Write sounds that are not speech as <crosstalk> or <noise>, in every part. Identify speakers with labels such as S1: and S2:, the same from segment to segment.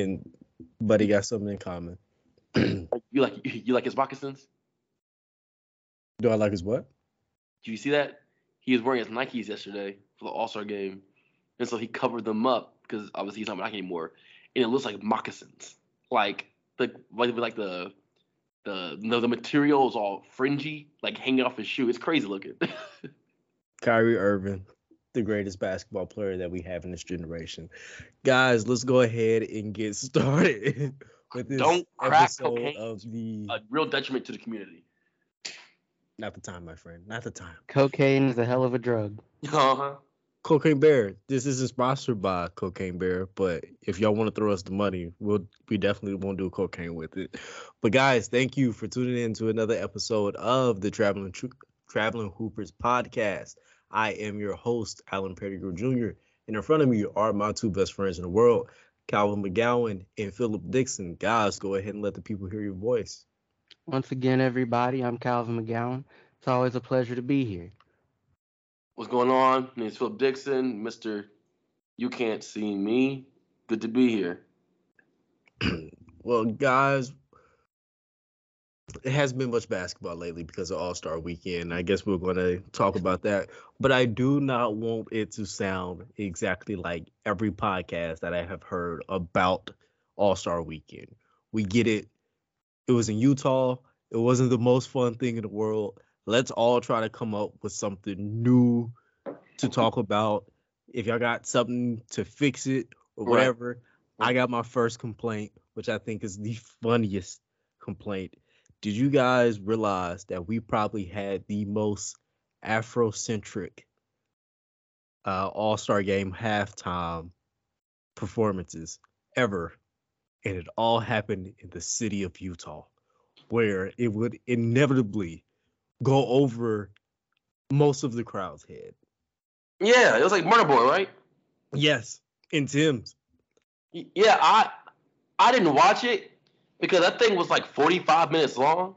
S1: and but he got something in common. <clears throat>
S2: you like you like his moccasins?
S1: Do I like his what?
S2: Do you see that? He was wearing his Nikes yesterday for the All Star game, and so he covered them up because obviously he's not Nike anymore, and it looks like moccasins, like the like like the the no the material is all fringy, like hanging off his shoe. It's crazy looking. <laughs>
S1: Kyrie Irving, the greatest basketball player that we have in this generation. Guys, let's go ahead and get started <laughs> with this
S2: Don't crack
S1: episode
S2: cocaine.
S1: of the.
S2: A real detriment to the community.
S1: Not the time, my friend. Not the time.
S3: Cocaine is a hell of a drug.
S2: Uh huh.
S1: Cocaine Bear. This isn't sponsored by Cocaine Bear, but if y'all want to throw us the money, we'll we definitely won't do cocaine with it. But guys, thank you for tuning in to another episode of the Traveling Tr- Traveling Hoopers podcast. I am your host, Alan Pettigrew Jr. And in front of me are my two best friends in the world, Calvin McGowan and Philip Dixon. Guys, go ahead and let the people hear your voice.
S3: Once again, everybody, I'm Calvin McGowan. It's always a pleasure to be here.
S2: What's going on? My name's Philip Dixon, Mister. You can't see me. Good to be here. <clears throat>
S1: Well, guys, it hasn't been much basketball lately because of All Star Weekend. I guess we're going to talk about that, but I do not want it to sound exactly like every podcast that I have heard about All Star Weekend. We get it. It was in Utah. It wasn't the most fun thing in the world. Let's all try to come up with something new to talk about. If y'all got something to fix it or
S2: Right.
S1: whatever, I got my first complaint, which I think is the funniest complaint. Did you guys realize that we probably had the most Afrocentric uh, All Star Game halftime performances ever? And it all happened in the city of Utah, where it would inevitably go over most of the crowd's head.
S2: Yeah, it was like Burna Boy, right?
S1: Yes, in
S2: Tems. Yeah, I I didn't watch it because that thing was like 45 minutes long.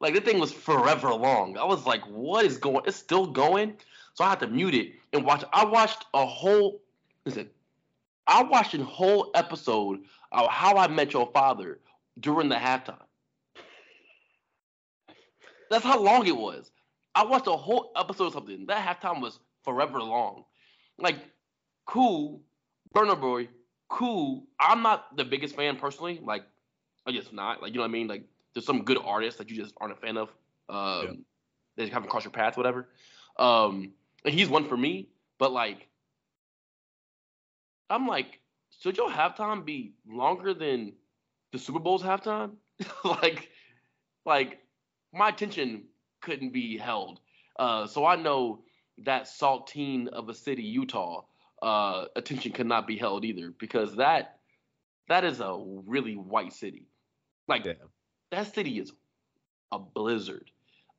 S2: Like that thing was forever long. I was like, what is going? It's still going. So I had to mute it and watch. I watched a whole. Listen, I watched a whole episode of How I Met Your Father during the halftime. That's how long it was. I watched a whole episode of something. That halftime was forever long. Like, cool, Burna Boy, cool. I'm not the biggest fan personally. Like, I just not. Like, you know what I mean? Like, there's some good artists that you just aren't a fan of. Um,
S1: Yeah.
S2: They haven't crossed your path, whatever. Um, and he's one for me. But like, I'm like, should your halftime be longer than the Super Bowl's halftime? <laughs> like, like my attention couldn't be held. Uh, so I know that saltine of a city, Utah, uh, attention could not be held either because that that is a really white city. Like that city is a blizzard.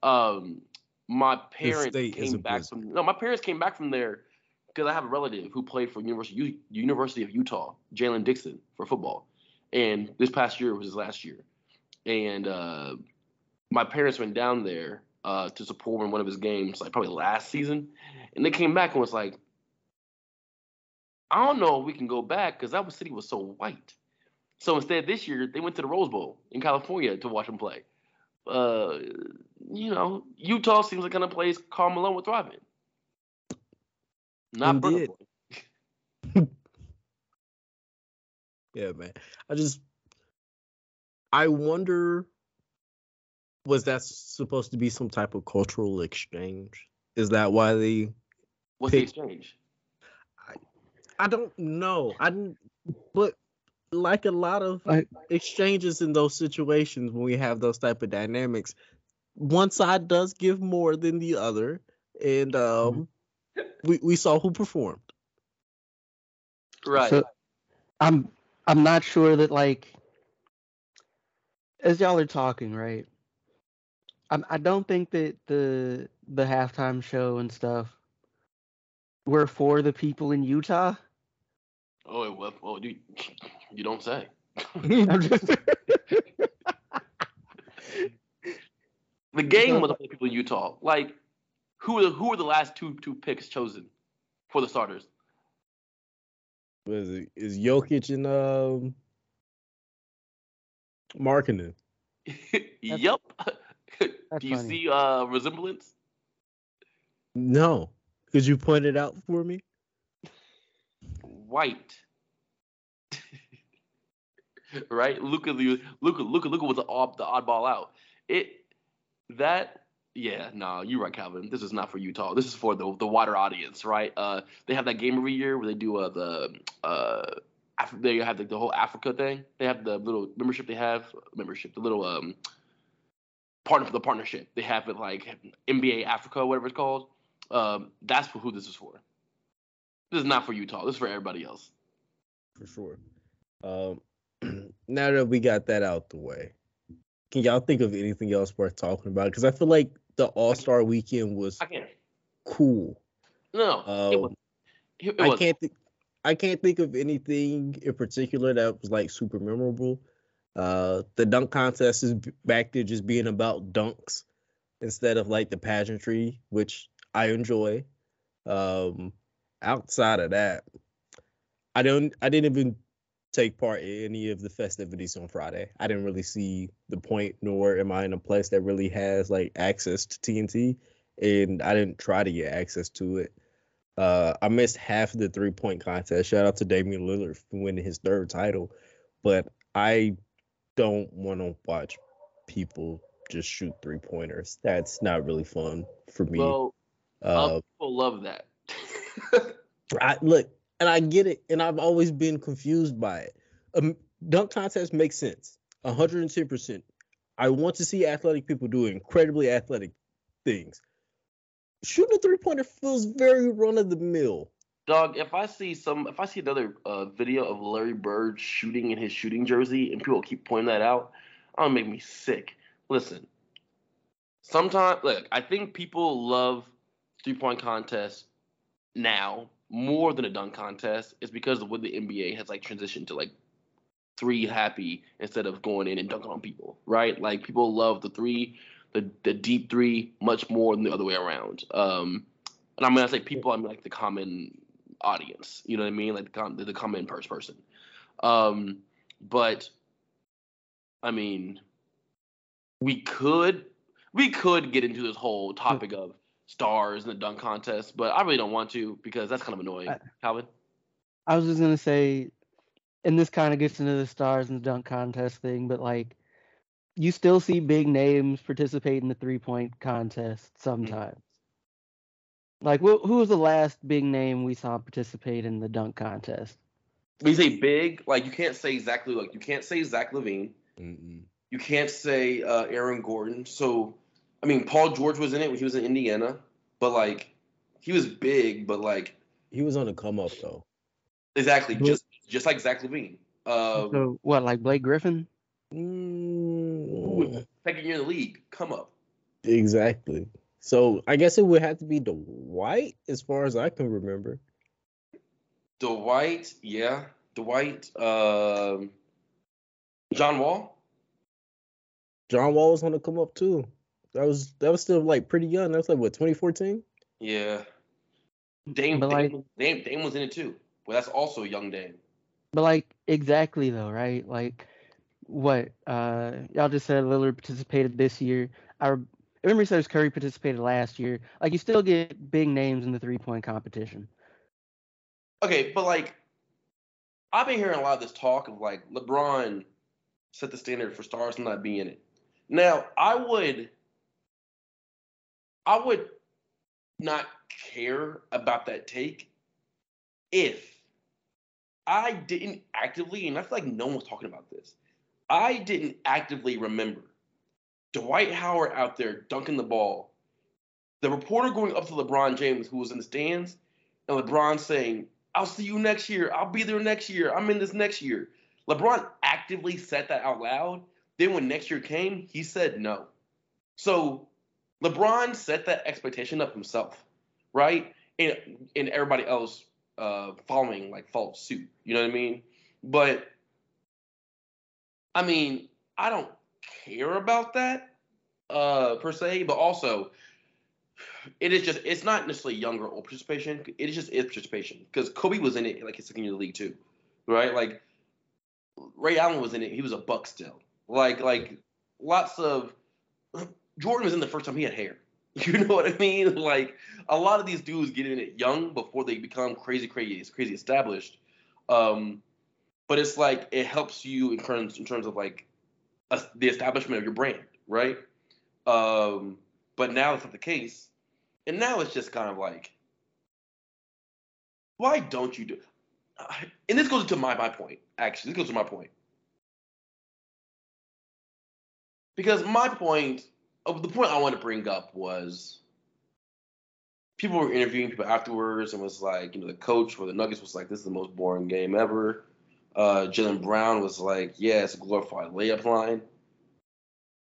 S2: Um, my parents
S1: state is a
S2: came back
S1: blizzard.
S2: from no, my parents came back from there because I have a relative who played for University University of Utah, Jalen Dixon for football, and this past year was his last year, and uh, my parents went down there uh, to support him in one of his games, like probably last season, and they came back and was like, I don't know if we can go back because that city was so white. So instead, this year they went to the Rose Bowl in California to watch him play. Uh, you know, Utah seems like kind of place Karl Malone would thrive in. Not
S1: Indeed. <laughs> Yeah, man. I just I wonder was that supposed to be some type of cultural exchange? Is that why they
S2: What's the
S1: Pick-
S2: exchange?
S1: I don't know. I didn't but like a lot of
S3: I-
S1: exchanges in those situations when we have those type of dynamics, one side does give more than the other. And um we, we saw who performed.
S2: Right.
S3: So I'm I'm not sure that like as y'all are talking, right? I'm, I don't think that the the halftime show and stuff were for the people in Utah.
S2: oh, well, well, you, you don't say. <laughs> The game was for the people in Utah. Like, who were the, who were the last two two picks chosen for the starters?
S1: Was it is Jokic and um Marketing. <laughs>
S2: yep. Do you
S3: funny.
S2: see uh resemblance?
S1: No. Could you point it out for me?
S2: White. <laughs> right? look Luka Luka Luka Luka was the odd the oddball out. It that yeah, no, you're right, Calvin. This is not for Utah. This is for the the wider audience, right? Uh they have that game every year where they do uh the uh Af- they have like the whole Africa thing. They have the little membership they have membership, the little um partner for the partnership. They have it like NBA Africa, whatever it's called. Um, that's for who this is for. This is not for Utah. This is for everybody else.
S1: For sure. Um, now that we got that out the way, can y'all think of anything else worth talking about? Because I feel like the All Star Weekend was cool.
S2: No, it
S1: Um,
S2: was. It, it
S1: I can't think. I can't think of anything in particular that was like super memorable. Uh, the dunk contest is back to just being about dunks instead of like the pageantry, which I enjoy. Um, outside of that, I don't. I didn't even take part in any of the festivities on Friday. I didn't really see the point, nor am I in a place that really has like access to TNT, and I didn't try to get access to it. Uh, I missed half of the three point contest. Shout out to Damian Lillard for winning his third title, but I don't want to watch people just shoot three pointers. That's not really fun for me.
S2: well,
S1: uh,
S2: people love that. <laughs>
S1: I look, and I get it, and I've always been confused by it. Um, dunk contest makes sense, 110. percent I want to see athletic people do incredibly athletic things. Shooting a three pointer feels very run of the mill.
S2: Dog, if I see some, if I see another uh, video of Larry Bird shooting in his shooting jersey, and people keep pointing that out, that'll make me sick. Listen, sometimes, look, I think people love three point contests now more than a dunk contest. It's because of what the NBA has like transitioned to like three happy instead of going in and dunking on people, right? Like people love the three, the the deep three much more than the other way around. Um, and I'm gonna say people, I mean like the common audience. You know what I mean? Like the com- the, common pers- person. Um, but I mean, we could we could get into this whole topic of stars and the dunk contest, but I really don't want to because that's kind of annoying.
S3: I-
S2: Calvin.
S3: I was just gonna say, and this kind of gets into the stars and the dunk contest thing, but like, you still see big names participate in the three point contest sometimes. Like, wh- who was the last big name we saw participate in the dunk contest?
S2: When you say big, like you can't say exactly like you can't say Zach LaVine.
S1: Mm-mm.
S2: You can't say uh, Aaron Gordon. So, I mean, Paul George was in it when he was in Indiana, but like he was big, but like
S1: He was on the come up though.
S2: exactly
S3: But-
S2: just just like Zach LaVine. Um,
S3: so what, like Blake Griffin?
S1: Mm,
S2: second year in the league, come up.
S1: exactly. So I guess it would have to be Dwight, as far as I can remember.
S2: Dwight, yeah, Dwight. Um, John Wall.
S1: John Wall was on the come up too. That was that was still like pretty young. That was like what 2014.
S2: Yeah. Dame,
S3: But,
S2: Dame,
S3: like-
S2: was- Dame, Dame was in it too. Well, that's also young Dame.
S3: But like exactly though, right? Like what uh y'all just said Lillard participated this year. I re- I remember you said Curry participated last year. Like you still get big names in the three point competition.
S2: Okay, but like, I've been hearing a lot of this talk of like LeBron set the standard for stars not being in it. Now, I would, I would not care about that take if I didn't actively, and I feel like no one was talking about this. I didn't actively remember Dwight Howard out there dunking the ball. The reporter going up to LeBron James, who was in the stands, and LeBron saying, I'll see you next year. I'll be there next year. I'm in this next year. LeBron actively said that out loud. Then when next year came, he said no. So LeBron set that expectation up himself, right? And and everybody else uh following like followed suit. You know what I mean? But I mean, I don't care about that uh per se, but also it is just it's not necessarily younger old participation. It is just is participation because Kobe was in it like his second year in the league too, right? Like Ray Allen was in it. He was a buck still. Like like lots of Jordan was in the first time he had hair. <laughs> You know what I mean? Like a lot of these dudes get in it young before they become crazy, crazy, crazy established. Um, but it's like it helps you in terms in terms of like a, the establishment of your brand, right? Um, but now it's not the case, and now it's just kind of like, why don't you do? <sighs> And this goes to my my point. Actually, this goes to my point because my point, oh, the point I want to bring up was people were interviewing people afterwards and was like, you know, the coach for the Nuggets was like, this is the most boring game ever. Uh, Jaylen Brown was like, yeah, it's a glorified layup line.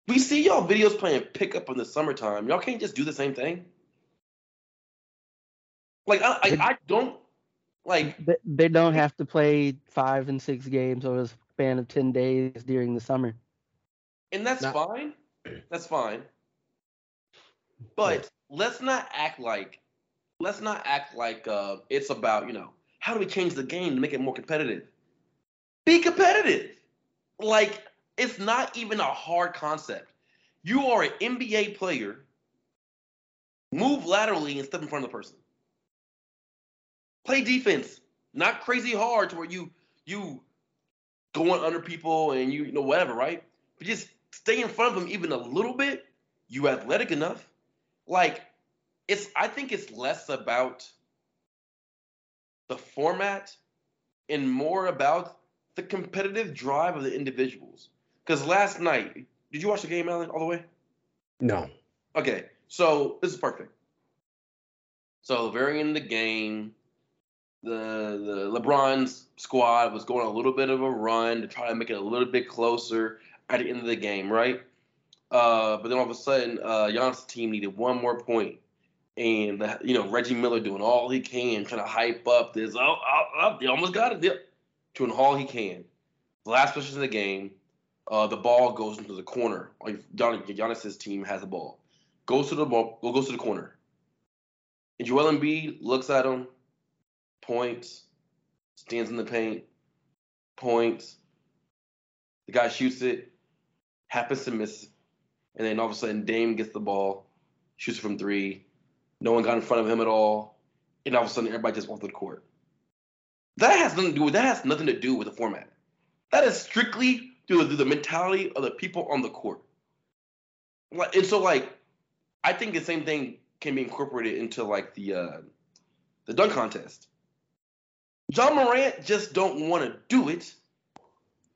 S2: We see y'all videos playing pickup in the summertime. Y'all can't just do the same thing. Like I, I, I don't like.
S3: They don't have to play five and six games over the span of ten days during the summer.
S2: And that's not, fine. That's fine. But let's not act like let's not act like uh, it's about you know how do we change the game to make it more competitive. Be competitive. Like it's not even a hard concept. You are an NBA player. Move laterally and step in front of the person. Play defense, not crazy hard to where you you going under people and you, you know whatever, right? But just stay in front of them even a little bit. You athletic enough. Like it's I think it's less about the format and more about the competitive drive of the individuals. Because last night, did you watch the game, Alan, all the way?
S1: No.
S2: Okay, so this is perfect. So very in the game, the the LeBron's squad was going a little bit of a run to try to make it a little bit closer at the end of the game, right? Uh, but then all of a sudden, uh, Giannis' team needed one more point and you know Reggie Miller doing all he can, trying to hype up this. Oh, oh, oh they almost got it. Yep. Doing all he can. The last possession of the game, uh, the ball goes into the corner. Giannis's team has the ball. Goes to the ball. Goes to the corner. And Joel Embiid looks at him, points, stands in the paint, points. The guy shoots it, happens to miss, and then all of a sudden Dame gets the ball, shoots from three, no one got in front of him at all, and all of a sudden everybody just walked to the court. That has nothing to do with that has nothing to do with the format. That is strictly due to the mentality of the people on the court. And so, like, I think the same thing can be incorporated into like the uh, the dunk contest. Ja Morant just don't want to do it,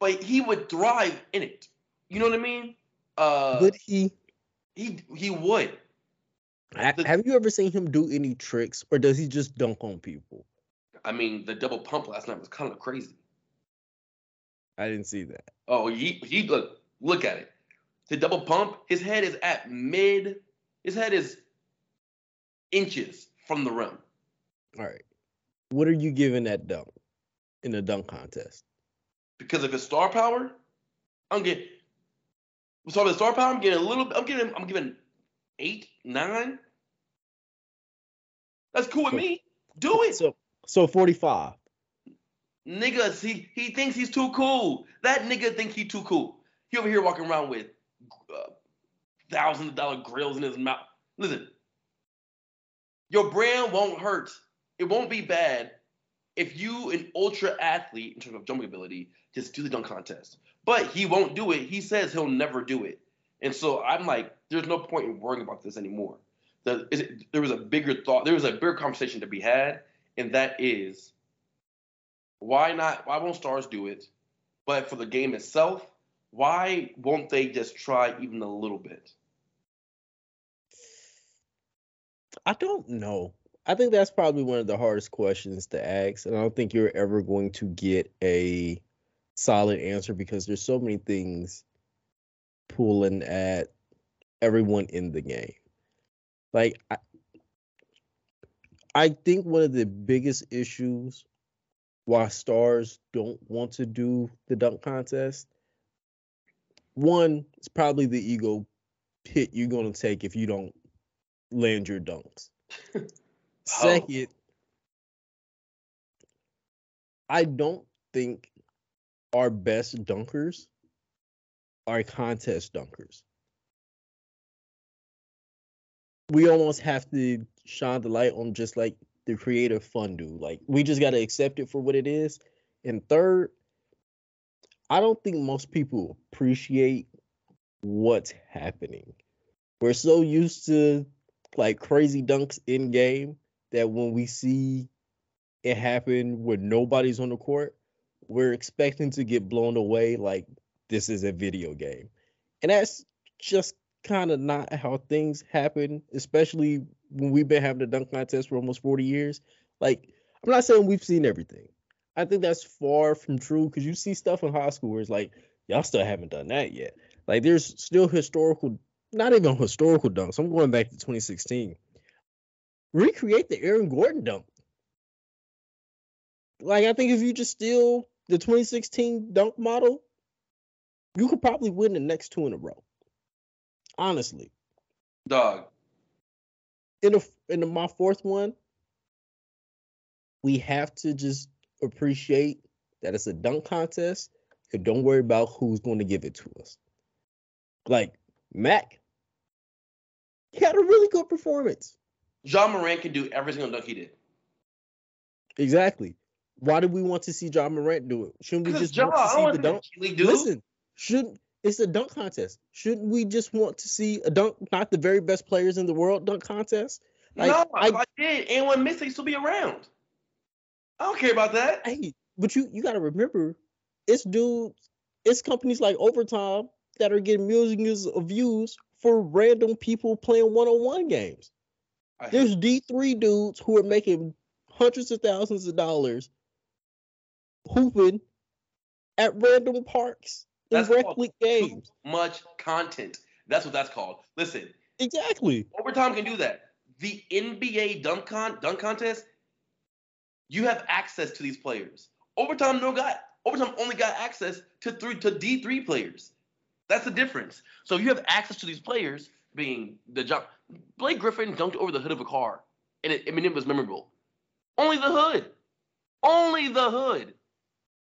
S2: but he would thrive in it. You know what I mean?
S1: Uh, would he?
S2: He he would.
S1: Have you ever seen him do any tricks, or does he just dunk on people?
S2: I mean, the double pump last night was kind of crazy.
S1: I didn't see that.
S2: Oh, he he look look at it. The double pump, his head is at mid. His head is inches from the rim.
S1: All right. What are you giving that dunk in the dunk contest?
S2: Because of his star power, I'm getting. So the star power, I'm getting a little. I'm getting. I'm giving eight, nine. That's cool with me. Do it.
S1: So so 45.
S2: Nigga, he he thinks he's too cool. That nigga think he too cool. He over here walking around with uh, thousands of dollar grills in his mouth. Listen, your brand won't hurt. It won't be bad if you, an ultra athlete in terms of jumping ability, just do the dunk contest. But he won't do it. He says he'll never do it. And so I'm like, there's no point in worrying about this anymore. The, it, there was a bigger thought, there was a bigger conversation to be had, and that is why not? Why won't stars do it? But for the game itself, why won't they just try even a little bit?
S1: I don't know. I think that's probably one of the hardest questions to ask, and I don't think you're ever going to get a solid answer because there's so many things pulling at everyone in the game. Like I, I think one of the biggest issues why stars don't want to do the dunk contest one is probably the ego hit you're going to take if you don't land your dunks. <laughs> Oh. Second, oh. I don't think our best dunkers are contest dunkers. We almost have to shine the light on just like the creative fun do. Like we just gotta accept it for what it is. And third, I don't think most people appreciate what's happening. We're so used to like crazy dunks in game that when we see it happen when nobody's on the court, we're expecting to get blown away like this is a video game. And that's just kind of not how things happen, especially when we've been having a dunk contest for almost 40 years. Like, I'm not saying we've seen everything. I think that's far from true because you see stuff in high school where it's like, y'all still haven't done that yet. Like, there's still historical, not even historical dunks. I'm going back to 2016. Recreate the Aaron Gordon dunk. Like, I think if you just steal the 2016 dunk model, you could probably win the next two in a row. Honestly.
S2: Dog.
S1: In the in the, my fourth one, we have to just appreciate that it's a dunk contest and don't worry about who's going to give it to us. Like Mac, he had a really good performance.
S2: Ja Morant can do every single dunk he did.
S1: Exactly. Why do we want to see Ja Morant do it? Shouldn't we just ja, want to see the dunk? Listen, shouldn't it's a dunk contest. Shouldn't we just want to see a dunk, not the very best players in the world dunk contest?
S2: Like, no, I, I did. And when Missy still be around. I don't care about that.
S1: Hey, but you you gotta remember, it's dudes, it's companies like Overtime that are getting millions of views for random people playing one-on-one games. There's D3 dudes who are making hundreds of thousands of dollars hooping at random parks in rec league games.
S2: much content. That's what that's called. Listen.
S1: Exactly.
S2: Overtime can do that. The NBA dunk con dunk contest, you have access to these players. Overtime no got overtime only got access to three to D three players. That's the difference. So you have access to these players being the jump. Blake Griffin dunked over the hood of a car, and it, I mean it was memorable. Only the hood. Only the hood.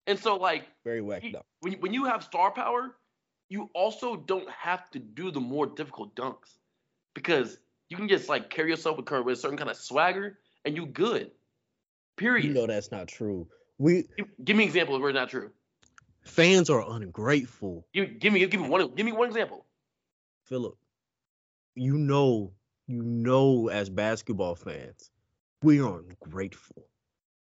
S2: And so, like,
S1: very whacked up.
S2: When when you have star power, you also don't have to do the more difficult dunks because you can just like carry yourself with, with a certain kind of swagger, and you good. Period.
S1: You know that's not true. We
S2: give, give me examples where it's not true.
S1: Fans are ungrateful.
S2: Give, give me give me one give me one example.
S1: Philip, you know, you know, as basketball fans, we are ungrateful.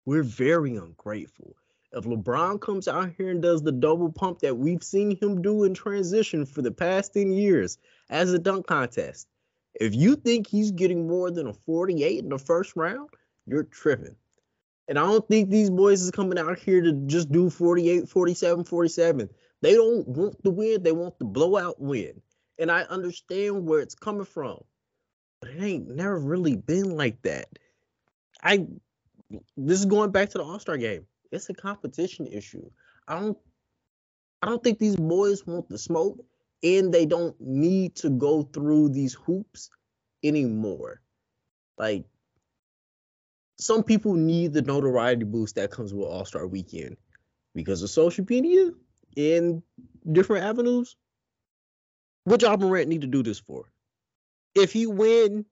S1: We're very ungrateful. If LeBron comes out here and does the double pump that we've seen him do in transition for the past 10 years as a dunk contest, if you think he's getting more than a 48 in the first round, you're tripping. And I don't think these boys is coming out here to just do 48, 47, 47. They don't want the win, they want the blowout win. And I understand where it's coming from. But it ain't never really been like that. I this is going back to the All-Star game it's a competition issue. I don't I don't think these boys want the smoke and they don't need to go through these hoops anymore. Like some people need the notoriety boost that comes with All-Star weekend because of social media and different avenues. What Ja Morant need to do this for? If he win,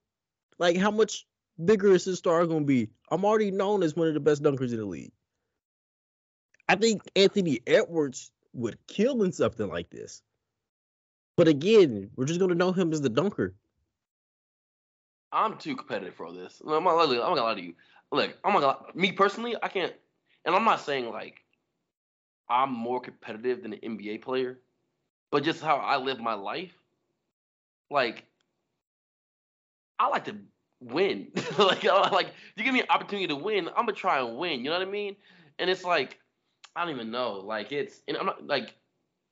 S1: like how much bigger is his star gonna be? I'm already known as one of the best dunkers in the league. I think Anthony Edwards would kill in something like this. But again, we're just gonna know him as the dunker.
S2: I'm too competitive for all this. I'm not, gonna lie to you. Look, I'm gonna, me personally, I can't, and I'm not saying like I'm more competitive than an NBA player, but just how I live my life, like I like to win. <laughs> like, like you give me an opportunity to win, I'm gonna try and win. You know what I mean? And it's like I don't even know. Like it's and I'm not like,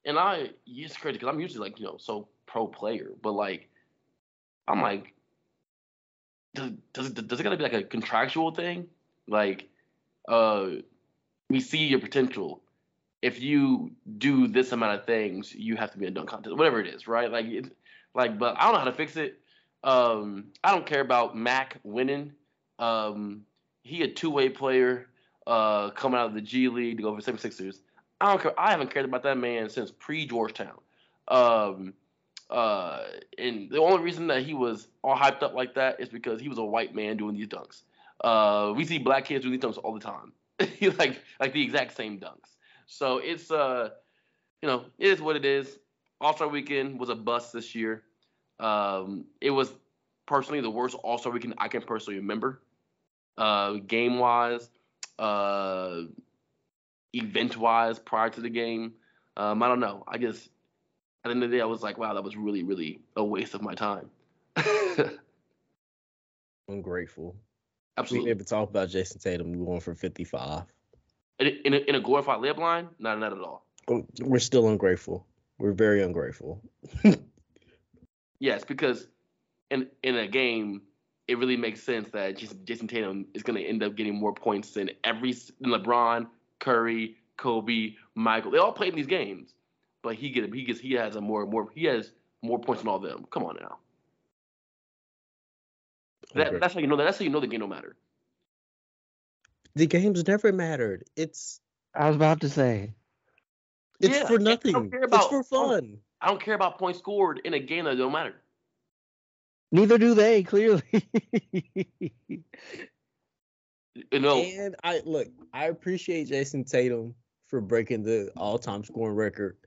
S2: and I it's crazy because I'm usually like you know so pro player, but like I'm like, does does it, does it gotta be like a contractual thing? Like, uh, we see your potential. If you do this amount of things, you have to be in dunk contest, whatever it is, right? Like it's like, but I don't know how to fix it. Um, I don't care about Mac winning. Um, he a two way player uh, coming out of the G League to go for 76ers. I don't care. I haven't cared about that man since pre Georgetown. Um, uh, and the only reason that he was all hyped up like that is because he was a white man doing these dunks. Uh, we see black kids doing these dunks all the time, <laughs> like like the exact same dunks. So it's uh, you know, it is what it is. All Star Weekend was a bust this year. Um, it was personally the worst All Star Weekend I can personally remember. Uh, game wise, uh, event wise, prior to the game. Um, I don't know. I guess at the end of the day, I was like, wow, that was really, really a waste of my time. <laughs>
S1: Ungrateful. We
S2: Absolutely.
S1: didn't even talk about Jayson Tatum going for 55.
S2: In, in, a, in a glorified layup line? Not, not at all.
S1: Oh, We're still ungrateful. We're very ungrateful. <laughs>
S2: Yes, because in in a game, it really makes sense that Jayson, Jayson Tatum is going to end up getting more points than every than LeBron, Curry, Kobe, Michael. They all played in these games, but he get he gets he has a more more he has more points than all of them. Come on now. That,
S1: Ungrateful.
S2: that's how you know that. That's how you know the game don't matter.
S1: the games never mattered. It's
S3: I was about to say.
S1: it's
S2: Yeah,
S1: for
S2: and I don't
S1: nothing.
S2: care
S1: It's for fun.
S2: I don't care about points scored in a game that don't matter.
S3: Neither do they, clearly.
S2: You know,
S1: And I look, I appreciate Jayson Tatum for breaking the all-time scoring record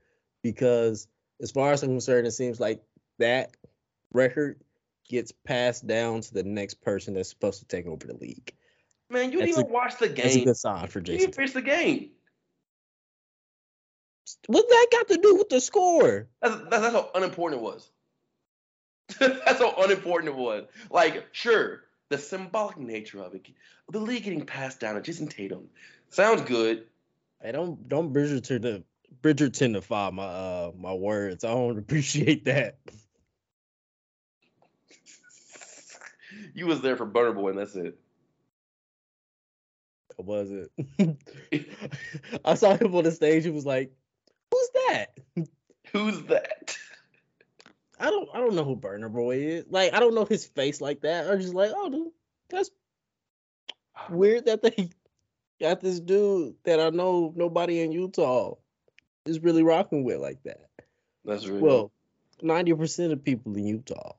S1: because, as far as I'm concerned, it seems like that record gets passed down to the next person that's supposed to take over the league.
S2: man, you didn't
S1: that's
S2: even
S1: a-
S2: watch the game.
S1: That's a
S2: game.
S1: good sign for
S2: You
S1: Jayson.
S2: didn't finish the game.
S1: What that got to do with the score?
S2: That's, that's, that's how unimportant it was. <laughs> that's how unimportant it was. Like, sure, the symbolic nature of it, the league getting passed down to Jayson Tatum, sounds good.
S1: Hey, don't don't Bridgerton to Bridgertonify my uh my words. I don't <laughs> appreciate that.
S2: you was there for Burna Boy, and that's it.
S1: Or was it? I saw him on the stage. It was like, who's that? <laughs>
S2: Who's that?
S1: Don't know who Burna Boy is. Like I don't know his face like that. I'm just like, oh, dude, that's weird that they got this dude that I know nobody in Utah is really rocking with like that.
S2: That's really
S1: Well, ninety percent of people in Utah.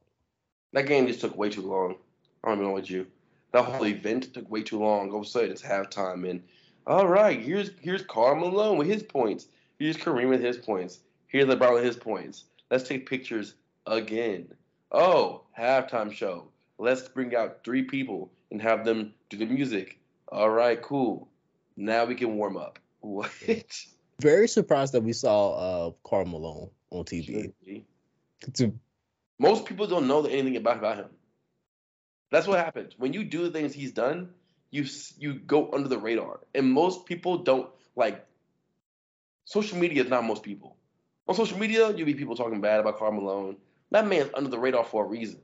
S2: that game just took way too long. I don't even know what you. That whole event took way too long. All of a sudden, it's halftime, and all right, here's here's Karl Malone with his points. Here's Kareem with his points. Here's LeBron with his points. Let's take pictures again. Oh, halftime show. Let's bring out three people and have them do the music. All right, cool. Now we can warm up. <laughs> What?
S1: Very surprised that we saw uh Karl Malone on TV. To-
S2: Most people don't know anything about about him. That's what happens when you do the things he's done. You you go under the radar, and most people don't like. Social media is not most people. On social media, you'll be people talking bad about Karl Malone. That man's under the radar for a reason,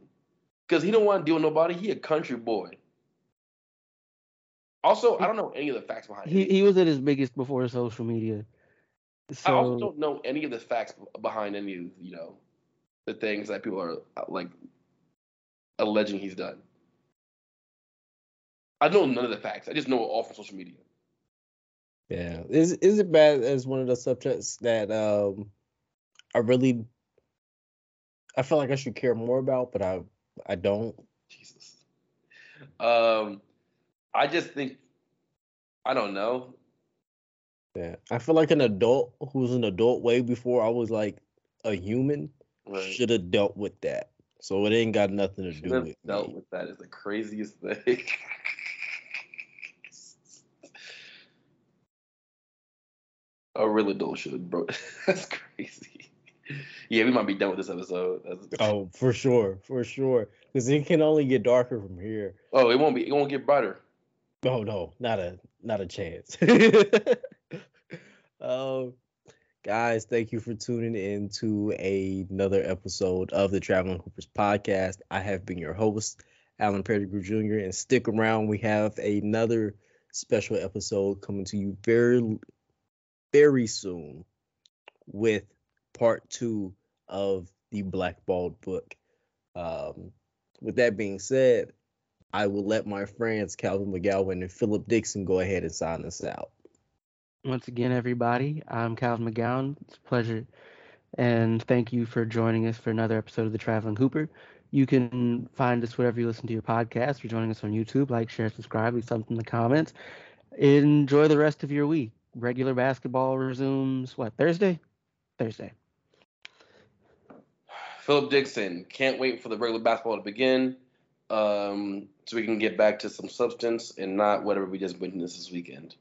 S2: because he don't want to deal with nobody. He a country boy. Also, I don't know any of the facts behind
S3: he
S2: it.
S3: he was at his biggest before social media.
S2: I also
S3: So
S2: don't know any of the facts behind any of you know the things that people are like alleging he's done. I know none of the facts. I just know it all from social media.
S1: Yeah. Is is it bad as one of the subjects that um I really I feel like I should care more about, but I I don't.
S2: Jesus. Um, I just think I don't know.
S1: Yeah. I feel like an adult who's an adult way before I was like a human
S2: Right.
S1: should have dealt with that. So it ain't got nothing to do with
S2: dealt
S1: me.
S2: with that is the craziest thing. <laughs> A real adult should, bro. <laughs> That's crazy. <laughs> Yeah, we might be done with this episode. <laughs>
S1: Oh, for sure, for sure. Because it can only get darker from here.
S2: oh, it won't be. It won't get brighter.
S1: No, no, not a not a chance. <laughs> um, guys, thank you for tuning in to another episode of the Traveling Hoopers podcast. I have been your host, Alan Pettigrew Jr., and stick around. We have another special episode coming to you very, very soon with part two of the Blackballed book. Um, with that being said, I will let my friends Calvin McGowan and Philip Dixon go ahead and sign us out.
S3: once again, everybody, I'm Calvin McGowan. It's a pleasure And thank you for joining us for another episode of The Traveling Hooper. You can find us wherever you listen to your podcast. You're joining us on YouTube. Like, share, subscribe, leave something in the comments. Enjoy the rest of your week. Regular basketball resumes, what, Thursday? Thursday.
S2: Philip Dixon, can't wait for the regular basketball to begin um, so we can get back to some substance and not whatever we just witnessed this weekend.